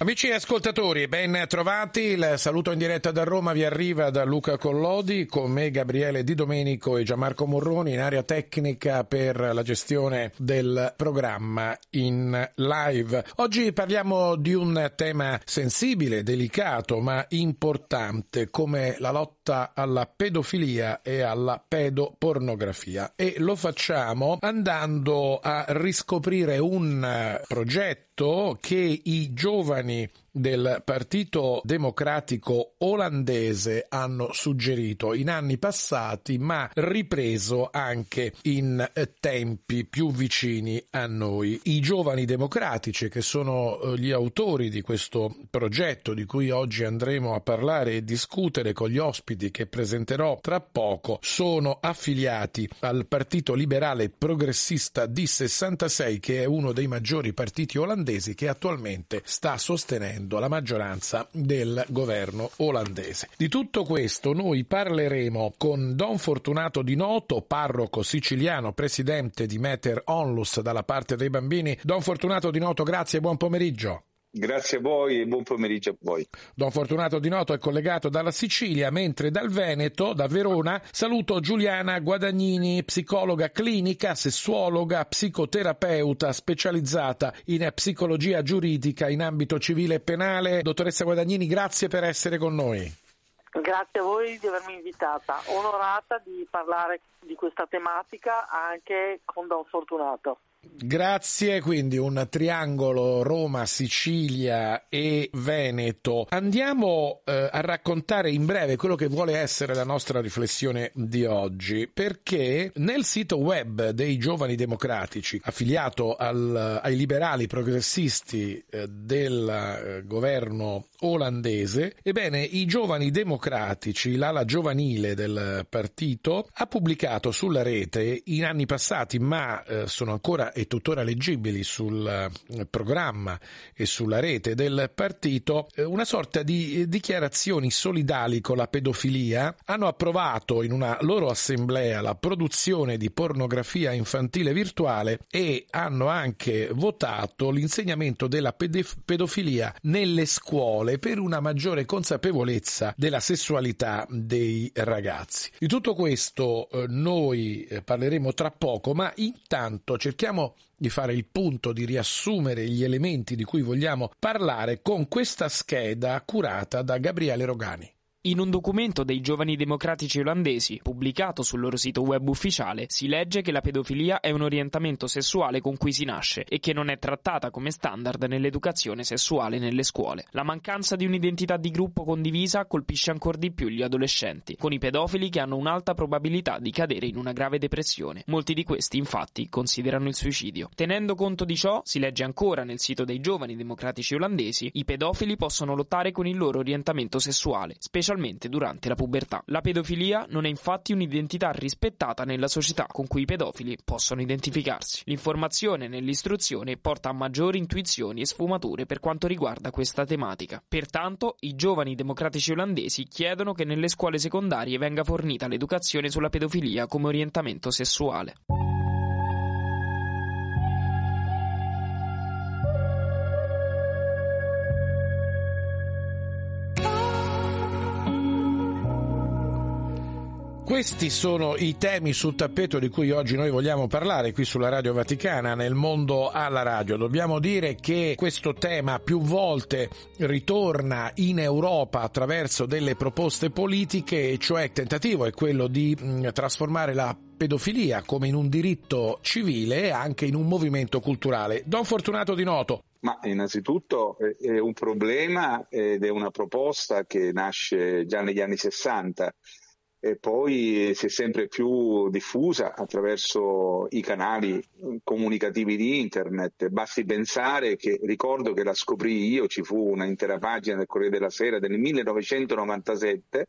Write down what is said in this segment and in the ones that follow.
Amici ascoltatori, ben trovati. Il saluto in diretta da Roma vi arriva da Luca Collodi, con me Gabriele Di Domenico e Gianmarco Morroni in area tecnica per la gestione del programma in live. Oggi parliamo di un tema sensibile, delicato, ma importante come la lotta alla pedofilia e alla pedopornografia e lo facciamo andando a riscoprire un progetto che i giovani del Partito Democratico olandese hanno suggerito in anni passati, ma ripreso anche in tempi più vicini a noi. I giovani democratici, che sono gli autori di questo progetto di cui oggi andremo a parlare e discutere con gli ospiti che presenterò tra poco, sono affiliati al Partito Liberale Progressista D66, che è uno dei maggiori partiti olandesi che attualmente sta sostenendo la maggioranza del governo olandese. Di tutto questo noi parleremo con Don Fortunato Di Noto, parroco siciliano, presidente di Meter Onlus dalla parte dei bambini. Don Fortunato Di Noto, grazie e buon pomeriggio. Grazie a voi e buon pomeriggio a voi. Don Fortunato Di Noto è collegato dalla Sicilia, mentre dal Veneto, da Verona, saluto Giuliana Guadagnini, psicologa clinica, sessuologa, psicoterapeuta specializzata in psicologia giuridica in ambito civile e penale. Dottoressa Guadagnini, grazie per essere con noi. Grazie a voi di avermi invitata, onorata di parlare di questa tematica anche con Don Fortunato. Grazie, quindi un triangolo Roma, Sicilia e Veneto. Andiamo eh, a raccontare in breve quello che vuole essere la nostra riflessione di oggi, perché nel sito web dei giovani democratici, affiliato al, ai liberali progressisti eh, del eh, governo olandese, ebbene i giovani democratici, l'ala giovanile del partito, ha pubblicato sulla rete in anni passati, ma eh, sono ancora e tuttora leggibili sul programma e sulla rete del partito una sorta di dichiarazioni solidali con la pedofilia, hanno approvato in una loro assemblea la produzione di pornografia infantile virtuale e hanno anche votato l'insegnamento della pedofilia nelle scuole per una maggiore consapevolezza della sessualità dei ragazzi. Di tutto questo noi parleremo tra poco, ma intanto cerchiamo di fare il punto, di riassumere gli elementi di cui vogliamo parlare con questa scheda curata da Gabriele Rogani. In un documento dei giovani democratici olandesi, pubblicato sul loro sito web ufficiale, si legge che la pedofilia è un orientamento sessuale con cui si nasce e che non è trattata come standard nell'educazione sessuale nelle scuole. La mancanza di un'identità di gruppo condivisa colpisce ancora di più gli adolescenti, con i pedofili che hanno un'alta probabilità di cadere in una grave depressione. Molti di questi, infatti, considerano il suicidio. Tenendo conto di ciò, si legge ancora nel sito dei giovani democratici olandesi, i pedofili possono lottare con il loro orientamento sessuale, specialmente durante la pubertà. La pedofilia non è infatti un'identità rispettata nella società con cui i pedofili possono identificarsi. L'informazione nell'istruzione porta a maggiori intuizioni e sfumature per quanto riguarda questa tematica. Pertanto, i giovani democratici olandesi chiedono che nelle scuole secondarie venga fornita l'educazione sulla pedofilia come orientamento sessuale. Questi sono i temi sul tappeto di cui oggi noi vogliamo parlare qui sulla Radio Vaticana, nel mondo alla radio. Dobbiamo dire che questo tema più volte ritorna in Europa attraverso delle proposte politiche, cioè il tentativo è quello di mh, trasformare la pedofilia come in un diritto civile e anche in un movimento culturale. Don Fortunato Di Noto. Ma innanzitutto è un problema ed è una proposta che nasce già negli anni 60 e poi si è sempre più diffusa attraverso i canali comunicativi di internet. Basti pensare che ricordo che la scoprì io, ci fu una intera pagina del Corriere della Sera del 1997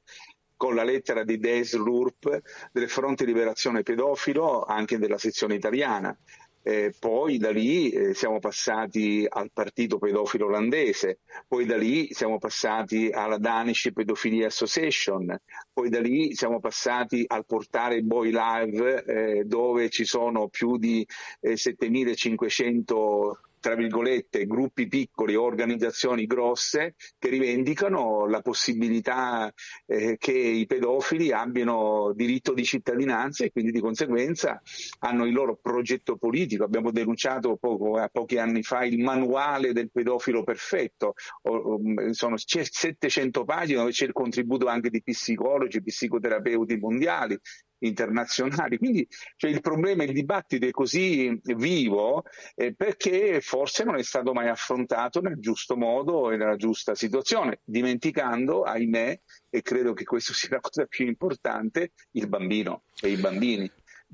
con la lettera di Des Lurp del Fronte Liberazione Pedofilo anche della sezione italiana. Eh, poi da lì eh, siamo passati al partito pedofilo olandese, poi da lì siamo passati alla Danish Pedophilia Association, poi da lì siamo passati al portale Boy Live eh, dove ci sono più di 7500 eh, tra virgolette, gruppi piccoli o organizzazioni grosse che rivendicano la possibilità eh, che i pedofili abbiano diritto di cittadinanza e quindi di conseguenza hanno il loro progetto politico. Abbiamo denunciato poco, pochi anni fa il manuale del pedofilo perfetto, o, o, sono 700 pagine dove c'è il contributo anche di psicologi, psicoterapeuti mondiali, internazionali. Quindi cioè, il problema, il dibattito è così vivo eh, perché forse non è stato mai affrontato nel giusto modo e nella giusta situazione, dimenticando, ahimè, e credo che questo sia la cosa più importante, il bambino e i bambini.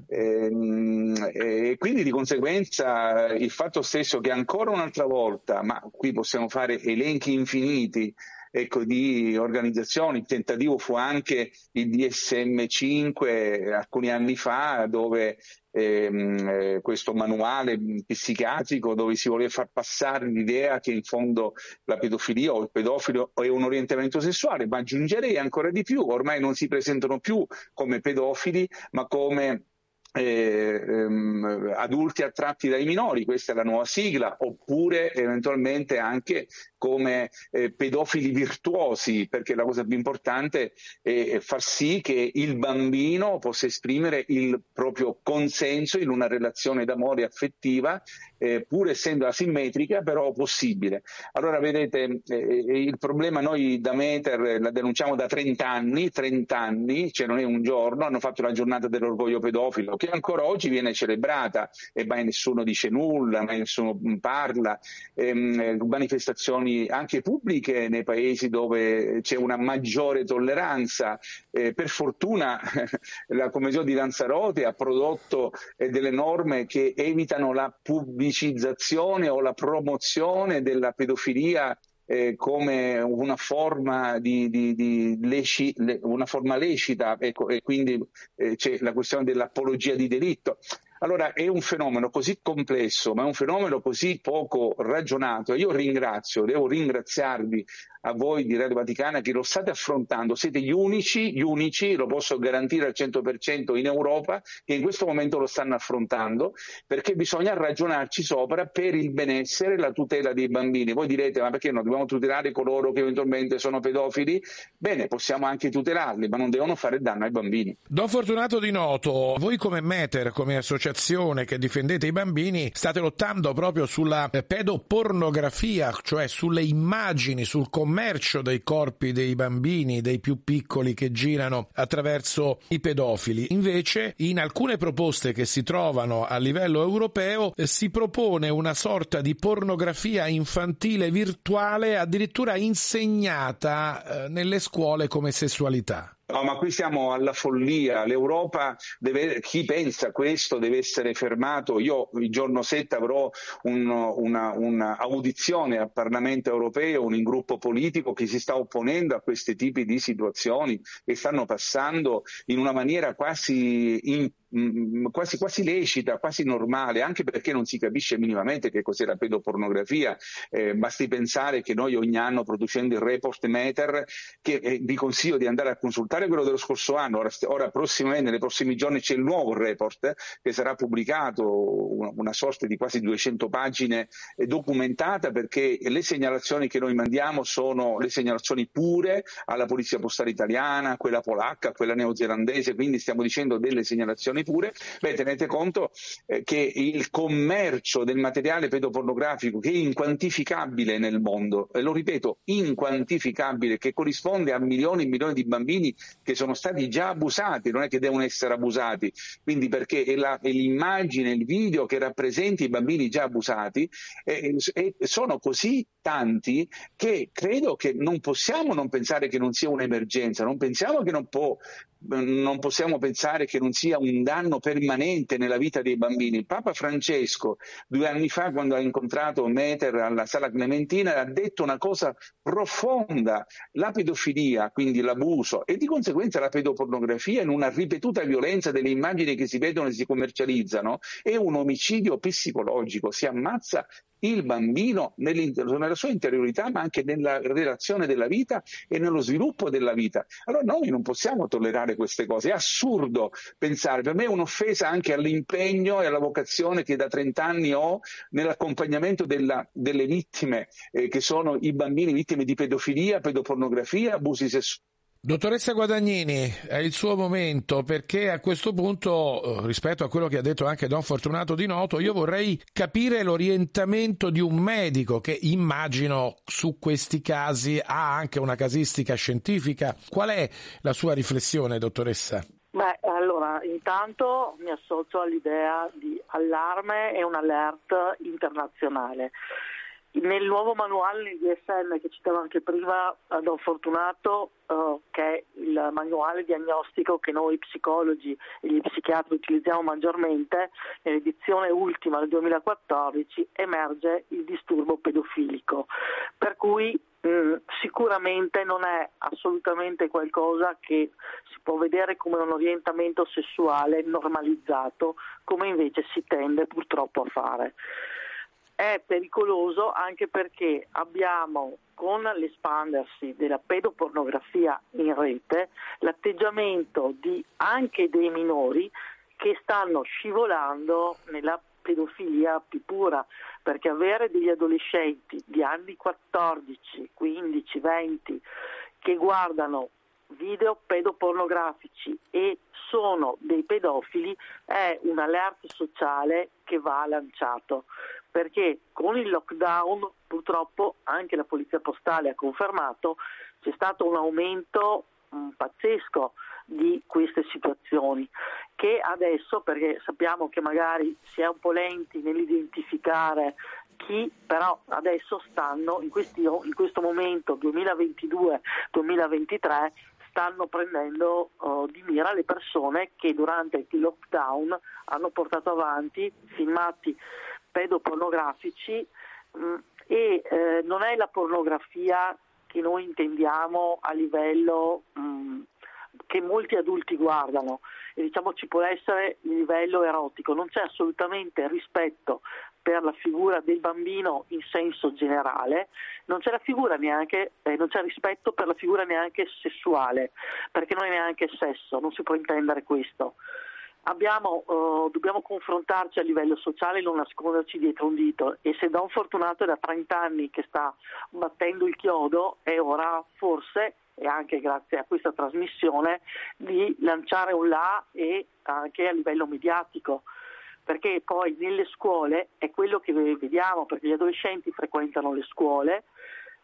Ehm, e, quindi di conseguenza il fatto stesso che ancora un'altra volta, ma qui possiamo fare elenchi infiniti ecco, di organizzazioni. Il tentativo fu anche il DSM5 alcuni anni fa, dove ehm, eh, questo manuale psichiatrico dove si voleva far passare l'idea che in fondo la pedofilia o il pedofilo è un orientamento sessuale, ma aggiungerei ancora di più, ormai non si presentano più come pedofili, ma come eh, ehm, adulti attratti dai minori, questa è la nuova sigla, oppure eventualmente anche come eh, pedofili virtuosi, perché la cosa più importante è far sì che il bambino possa esprimere il proprio consenso in una relazione d'amore affettiva, eh, pur essendo asimmetrica, però possibile. Allora vedete, eh, il problema noi da Meter la denunciamo da 30 anni, 30 anni, cioè non è un giorno, hanno fatto la giornata dell'orgoglio pedofilo, che ancora oggi viene celebrata e mai nessuno dice nulla, mai nessuno parla, ehm, manifestazioni anche pubbliche nei paesi dove c'è una maggiore tolleranza. Eh, per fortuna la Commissione di Lanzarote ha prodotto eh, delle norme che evitano la pubblicizzazione o la promozione della pedofilia eh, come una forma, di, di, di leci, le, una forma lecita ecco, e quindi eh, c'è la questione dell'apologia di delitto. Allora è un fenomeno così complesso, ma è un fenomeno così poco ragionato. Io ringrazio, devo ringraziarvi a voi di Radio Vaticana che lo state affrontando, siete gli unici, gli unici, lo posso garantire al 100% in Europa, che in questo momento lo stanno affrontando, perché bisogna ragionarci sopra per il benessere e la tutela dei bambini. Voi direte, ma perché non dobbiamo tutelare coloro che eventualmente sono pedofili? Bene, possiamo anche tutelarli, ma non devono fare danno ai bambini. Don Fortunato Di Noto, voi come Meter, come associazione che difendete i bambini, state lottando proprio sulla pedopornografia, cioè sulle immagini, sul commercio commercio dei corpi dei bambini, dei più piccoli che girano attraverso i pedofili. Invece, in alcune proposte che si trovano a livello europeo, eh, si propone una sorta di pornografia infantile virtuale addirittura insegnata eh, nelle scuole come sessualità. No, ma qui siamo alla follia. L'Europa deve, chi pensa questo deve essere fermato. Io il giorno 7 avrò un, una, una, audizione al Parlamento europeo, un gruppo politico che si sta opponendo a questi tipi di situazioni che stanno passando in una maniera quasi in, Mm, quasi, quasi lecita, quasi normale, anche perché non si capisce minimamente che cos'è la pedopornografia. Eh, basti pensare che noi ogni anno producendo il report Meter, che eh, vi consiglio di andare a consultare quello dello scorso anno, ora, ora prossimamente, nei prossimi giorni c'è il nuovo report che sarà pubblicato, una, una sorta di quasi 200 pagine eh, documentata perché le segnalazioni che noi mandiamo sono le segnalazioni pure alla Polizia Postale Italiana, quella polacca, quella neozelandese, quindi stiamo dicendo delle segnalazioni pure, beh, tenete conto eh, che il commercio del materiale pedopornografico che è inquantificabile nel mondo, e lo ripeto, inquantificabile, che corrisponde a milioni e milioni di bambini che sono stati già abusati, non è che devono essere abusati, quindi perché è, la, è l'immagine, il video che rappresenta i bambini già abusati, e, e sono così tanti che credo che non possiamo non pensare che non sia un'emergenza, non pensiamo che non può non possiamo pensare che non sia un danno permanente nella vita dei bambini. Papa Francesco, due anni fa, quando ha incontrato Meter alla Sala Clementina, ha detto una cosa profonda. La pedofilia, quindi l'abuso e di conseguenza la pedopornografia in una ripetuta violenza delle immagini che si vedono e si commercializzano, è un omicidio psicologico. Si ammazza il bambino nella sua interiorità, ma anche nella relazione della vita e nello sviluppo della vita. Allora noi non possiamo tollerare queste cose, è assurdo pensare, per me è un'offesa anche all'impegno e alla vocazione che da 30 anni ho nell'accompagnamento della, delle vittime, eh, che sono i bambini vittime di pedofilia, pedopornografia, abusi sessuali Dottoressa Guadagnini, è il suo momento perché a questo punto, eh, rispetto a quello che ha detto anche Don Fortunato Di Noto, io vorrei capire l'orientamento di un medico che immagino su questi casi ha anche una casistica scientifica. Qual è la sua riflessione, dottoressa? Beh, allora, intanto mi associo all'idea di allarme e un alert internazionale. Nel nuovo manuale di DSM che citavo anche prima, Don Fortunato, uh, che è il manuale diagnostico che noi psicologi e gli psichiatri utilizziamo maggiormente, nell'edizione ultima del 2014 emerge il disturbo pedofilico, per cui mh, mm, sicuramente non è assolutamente qualcosa che si può vedere come un orientamento sessuale normalizzato, come invece si tende purtroppo a fare è pericoloso anche perché abbiamo con l'espandersi della pedopornografia in rete l'atteggiamento di anche dei minori che stanno scivolando nella pedofilia più pura, perché avere degli adolescenti di anni 14, 15, 20 che guardano video pedopornografici e sono dei pedofili è un alert sociale che va lanciato perché con il lockdown purtroppo anche la polizia postale ha confermato c'è stato un aumento um, pazzesco di queste situazioni che adesso perché sappiamo che magari si è un po' lenti nell'identificare chi però adesso stanno in, questi, in questo momento 2022-2023 stanno prendendo uh, di mira le persone che durante il lockdown hanno portato avanti filmati pedopornografici mh, mm, e eh, non è la pornografia che noi intendiamo a livello mh, mm, che molti adulti guardano e diciamo ci può essere il livello erotico, non c'è assolutamente rispetto per la figura del bambino in senso generale, non c'è, neanche, eh, non c'è rispetto per la figura neanche sessuale, perché non è neanche sesso, non si può intendere questo. Abbiamo, uh, dobbiamo confrontarci a livello sociale e non nasconderci dietro un dito. E se Don Fortunato è da 30 anni che sta battendo il chiodo è ora forse e anche grazie a questa trasmissione di lanciare un là e anche a livello mediatico. Perché poi nelle scuole è quello che vediamo perché gli adolescenti frequentano le scuole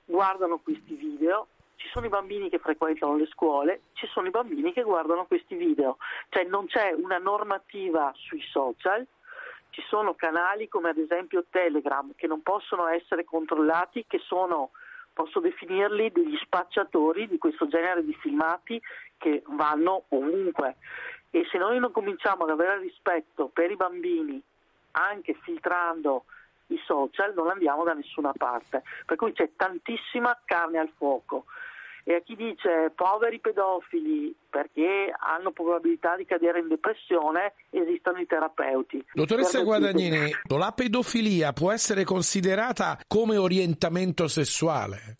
guardano questi video ci sono i bambini che frequentano le scuole, ci sono i bambini che guardano questi video, cioè non c'è una normativa sui social, ci sono canali come ad esempio Telegram che non possono essere controllati, che sono, posso definirli degli spacciatori di questo genere di filmati che vanno ovunque. E se noi non cominciamo ad avere rispetto per i bambini, anche filtrando i social, non andiamo da nessuna parte. Per cui c'è tantissima carne al fuoco e a chi dice poveri pedofili perché hanno probabilità di cadere in depressione esistono i terapeuti. Dottoressa Guadagnini, la pedofilia può essere considerata come orientamento sessuale?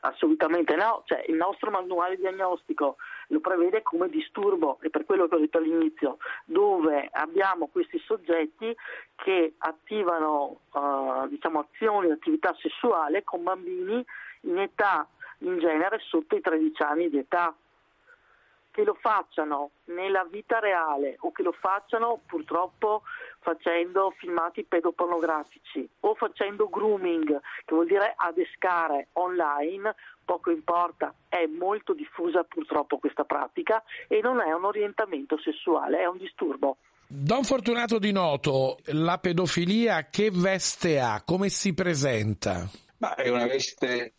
Assolutamente no, cioè, il nostro manuale diagnostico lo prevede come disturbo e per quello che ho detto all'inizio, dove abbiamo questi soggetti che attivano uh, diciamo, azioni, attività sessuale con bambini in età in genere sotto i 13 anni di età. Che lo facciano nella vita reale o che lo facciano purtroppo facendo filmati pedopornografici o facendo grooming, che vuol dire adescare online, poco importa, è molto diffusa purtroppo questa pratica e non è un orientamento sessuale, è un disturbo. Don Fortunato di Noto, la pedofilia che veste ha? Come si presenta? Ma è una veste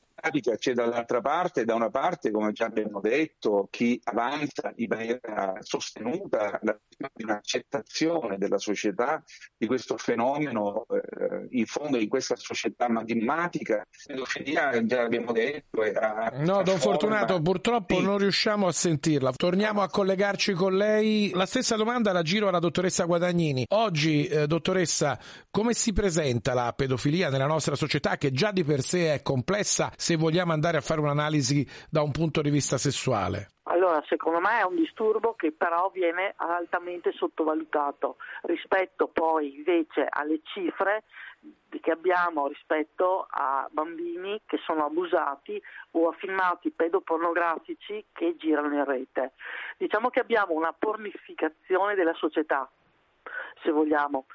c'è dall'altra parte, da una parte, come già abbiamo detto, chi avanza in maniera sostenuta la di un'accettazione della società di questo fenomeno, eh, in fondo in questa società matematica, pedofilia già abbiamo detto. Era no, Don Fortunato, purtroppo sì. non riusciamo a sentirla. Torniamo a collegarci con lei. La stessa domanda la giro alla dottoressa Guadagnini. Oggi, eh, dottoressa, come si presenta la pedofilia nella nostra società che già di per sé è complessa se vogliamo andare a fare un'analisi da un punto di vista sessuale? Allora, secondo me è un disturbo che però viene altamente sottovalutato rispetto poi invece alle cifre che abbiamo rispetto a bambini che sono abusati o a filmati pedopornografici che girano in rete. Diciamo che abbiamo una pornificazione della società, se vogliamo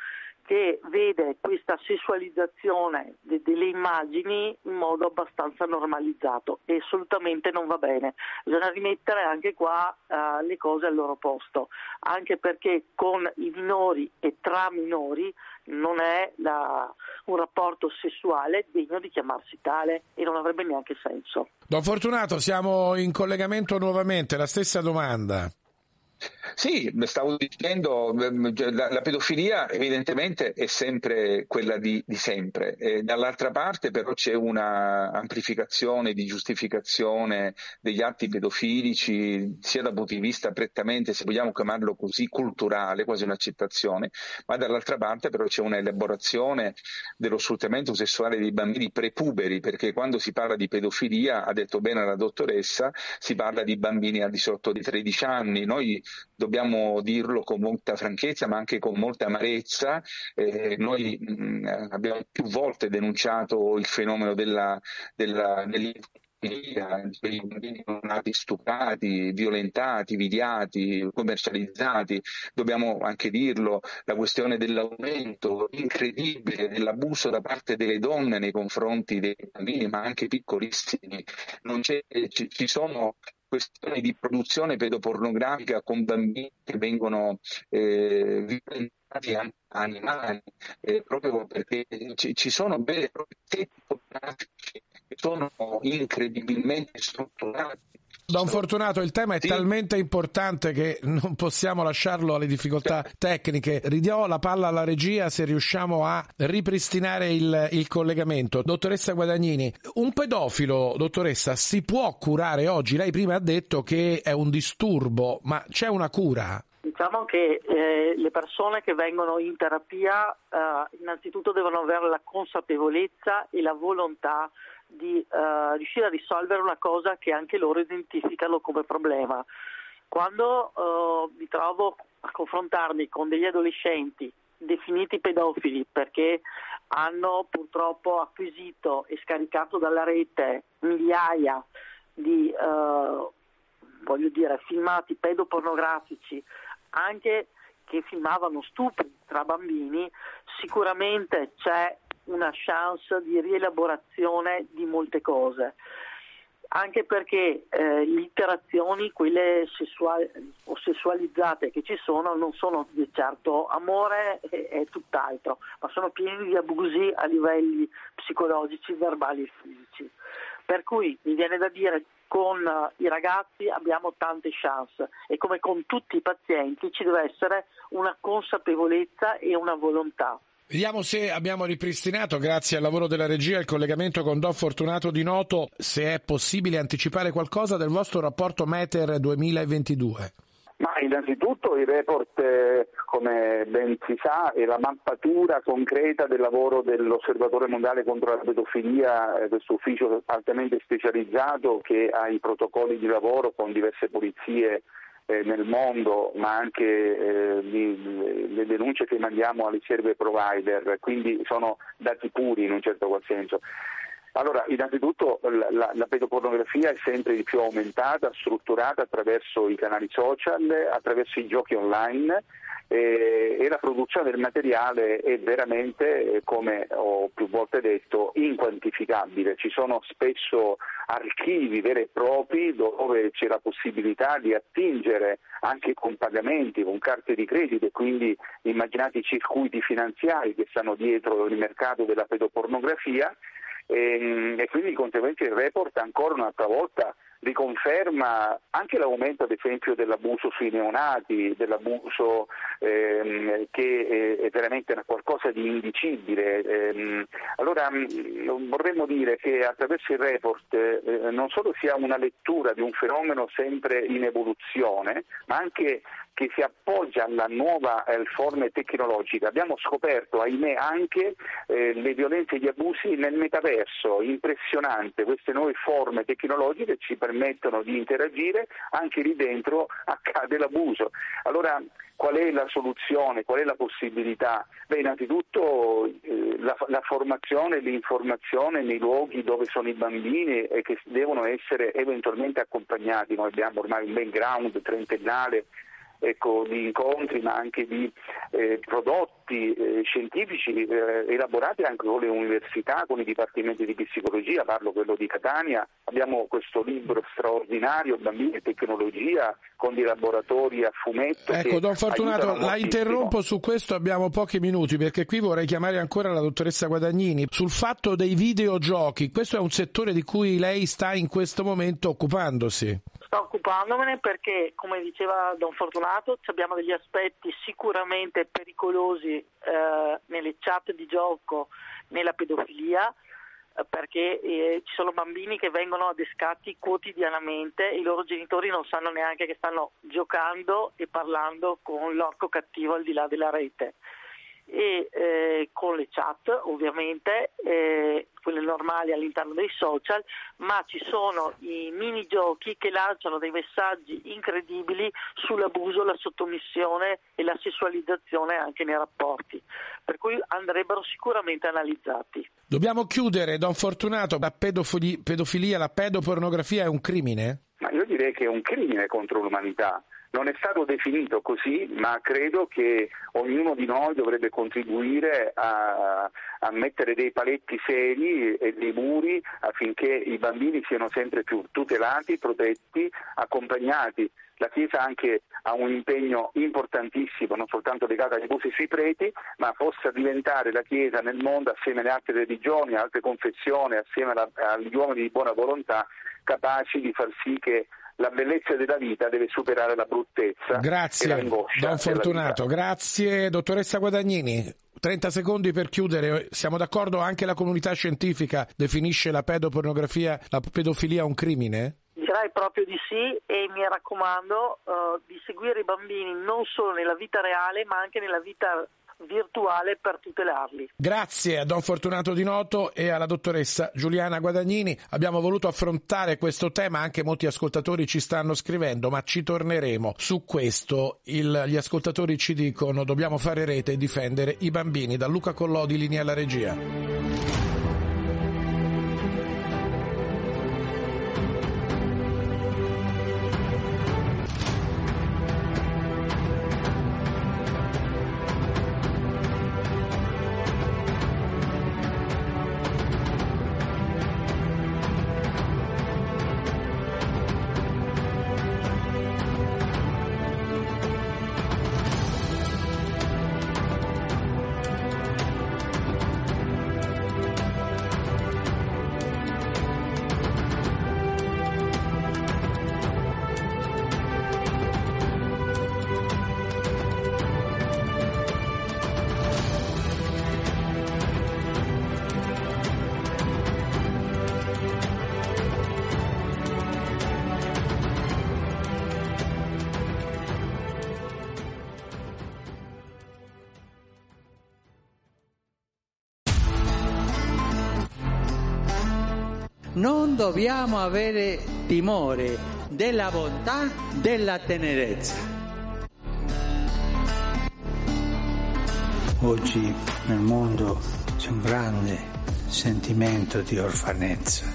che vede questa sessualizzazione de- delle immagini in modo abbastanza normalizzato e assolutamente non va bene. Bisogna rimettere anche qua uh, le cose al loro posto, anche perché con i minori e tra minori non è la, un rapporto sessuale degno di chiamarsi tale e non avrebbe neanche senso. Don Fortunato, siamo in collegamento nuovamente, la stessa domanda. Sì, stavo dicendo, ehm, cioè, la, la, pedofilia evidentemente è sempre quella di, di sempre, e dall'altra parte però c'è una amplificazione di giustificazione degli atti pedofilici, sia dal punto di vista prettamente, se vogliamo chiamarlo così, culturale, quasi un'accettazione, ma dall'altra parte però c'è una elaborazione dello sfruttamento sessuale dei bambini prepuberi, perché quando si parla di pedofilia, ha detto bene la dottoressa, si parla di bambini al di sotto di 13 anni. Noi dobbiamo dirlo con molta franchezza ma anche con molta amarezza. Eh, noi mh, mm, abbiamo più volte denunciato il fenomeno della, della, dei bambini non nati stuprati, violentati, vidiati, commercializzati. Dobbiamo anche dirlo, la questione dell'aumento incredibile dell'abuso da parte delle donne nei confronti dei bambini, ma anche piccolissimi. ci, ci sono questioni di produzione pedopornografica con bambini che vengono eh, violentati anche animali, eh, proprio perché ci, ci sono veri e propri pornografici sono incredibilmente strutturati Don Fortunato, il tema è sì. talmente importante che non possiamo lasciarlo alle difficoltà tecniche. Ridiamo la palla alla regia se riusciamo a ripristinare il, il collegamento. Dottoressa Guadagnini, un pedofilo, dottoressa, si può curare oggi? Lei prima ha detto che è un disturbo, ma c'è una cura? Diciamo che eh, le persone che vengono in terapia eh, innanzitutto devono avere la consapevolezza e la volontà di uh, riuscire a risolvere una cosa che anche loro identificano come problema. Quando uh, mi trovo a confrontarmi con degli adolescenti definiti pedofili perché hanno purtroppo acquisito e scaricato dalla rete migliaia di uh, voglio dire, filmati pedopornografici anche che filmavano stupri tra bambini, sicuramente c'è una chance di rielaborazione di molte cose anche perché eh, le interazioni, quelle sessuali o sessualizzate che ci sono, non sono di certo amore e, e tutt'altro, ma sono pieni di abusi a livelli psicologici, verbali e fisici. Per cui mi viene da dire con i ragazzi abbiamo tante chance e come con tutti i pazienti ci deve essere una consapevolezza e una volontà. Vediamo se abbiamo ripristinato, grazie al lavoro della regia, il collegamento con Don Fortunato di Noto, se è possibile anticipare qualcosa del vostro rapporto Meter 2022. Ma innanzitutto il report, eh, come ben si sa, è la mappatura concreta del lavoro dell'Osservatore Mondiale contro la pedofilia, eh, questo ufficio altamente specializzato che ha i protocolli di lavoro con diverse polizie nel mondo, ma anche eh, le denunce che mandiamo alle server provider, quindi sono dati puri in un certo qual senso. Allora, innanzitutto la, la, pedopornografia è sempre di più aumentata, strutturata attraverso i canali social, attraverso i giochi online e la produzione del materiale è veramente, eh, come ho più volte detto, inquantificabile. Ci sono spesso archivi veri e propri dove c'è la possibilità di attingere anche con pagamenti, con carte di credito e quindi immaginate i circuiti finanziari che stanno dietro il mercato della pedopornografia e, e quindi di conseguenza il report ancora un'altra volta riconferma anche l'aumento ad esempio dell'abuso sui neonati, dell'abuso ehm, che è, veramente qualcosa di indicibile. Ehm, allora mh, vorremmo dire che attraverso il report eh, non solo sia una lettura di un fenomeno sempre in evoluzione, ma anche che si appoggia alla nuova eh, forme tecnologiche. Abbiamo scoperto, ahimè, anche eh, le violenze e gli abusi nel metaverso, impressionante, queste nuove forme tecnologiche ci permettono di interagire, anche lì dentro accade l'abuso. Allora qual è la soluzione, qual è la possibilità? Beh, innanzitutto eh, la, la, formazione l'informazione nei luoghi dove sono i bambini e che devono essere eventualmente accompagnati. Noi abbiamo ormai un background trentennale ecco, di incontri ma anche di eh, prodotti eh, scientifici eh, elaborati anche con le università, con i dipartimenti di psicologia, parlo quello di Catania, abbiamo questo libro straordinario, Bambini e tecnologia, con dei laboratori a fumetto. Ecco, Don Fortunato, la interrompo su questo, abbiamo pochi minuti perché qui vorrei chiamare ancora la dottoressa Guadagnini sul fatto dei videogiochi, questo è un settore di cui lei sta in questo momento occupandosi sto occupandomene perché, come diceva Don Fortunato, abbiamo degli aspetti sicuramente pericolosi eh, nelle chat di gioco, nella pedofilia, eh, perché eh, ci sono bambini che vengono adescati quotidianamente e i loro genitori non sanno neanche che stanno giocando e parlando con l'orco cattivo al di là della rete e eh, con le chat ovviamente, eh, quelle normali all'interno dei social, ma ci sono i minigiochi che lanciano dei messaggi incredibili sull'abuso, la sottomissione e la sessualizzazione anche nei rapporti, per cui andrebbero sicuramente analizzati. Dobbiamo chiudere, Don Fortunato, la pedofilia, la pedopornografia è un crimine? Ma io direi che è un crimine contro l'umanità non è stato definito così, ma credo che ognuno di noi dovrebbe contribuire a, a mettere dei paletti seri e dei muri affinché i bambini siano sempre più tutelati, protetti, accompagnati. La Chiesa anche ha un impegno importantissimo, non soltanto legato agli abusi sui preti, ma possa diventare la Chiesa nel mondo, assieme alle altre religioni, altre confessioni, assieme alla, agli uomini di buona volontà, capaci di far sì che la bellezza della vita deve superare la bruttezza Grazie, e. Don Fortunato, grazie. Dottoressa Guadagnini, 30 secondi per chiudere. Siamo d'accordo? Anche la comunità scientifica definisce la pedopornografia, la pedofilia un crimine? Direi proprio di sì e mi raccomando uh, di seguire i bambini non solo nella vita reale ma anche nella vita virtuale per tutelarli. Grazie a Don Fortunato Di Noto e alla dottoressa Giuliana Guadagnini. Abbiamo voluto affrontare questo tema, anche molti ascoltatori ci stanno scrivendo, ma ci torneremo su questo. Il, gli ascoltatori ci dicono dobbiamo fare rete e difendere i bambini. Da Luca Collodi, linea alla regia. Non dobbiamo avere timore della bontà, della tenerezza. Oggi nel mondo c'è un grande sentimento di orfanezza.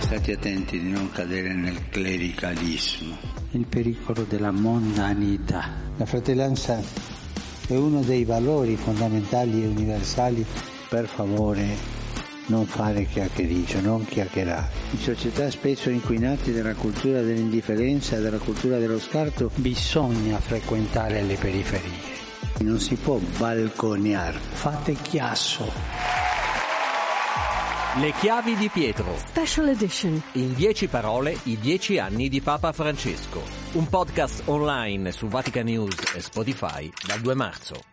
State attenti di non cadere nel clericalismo. Il pericolo della mondanità. La fratellanza è uno dei valori fondamentali e universali. Per favore, non fare chiacchiericcio, non chiacchierare. In società spesso inquinate dalla cultura dell'indifferenza e dalla cultura dello scarto bisogna frequentare le periferie. Non si può balconiare, fate chiasso. Le chiavi di Pietro. Special Edition. In dieci parole, i dieci anni di Papa Francesco. Un podcast online su Vatican News e Spotify dal 2 marzo.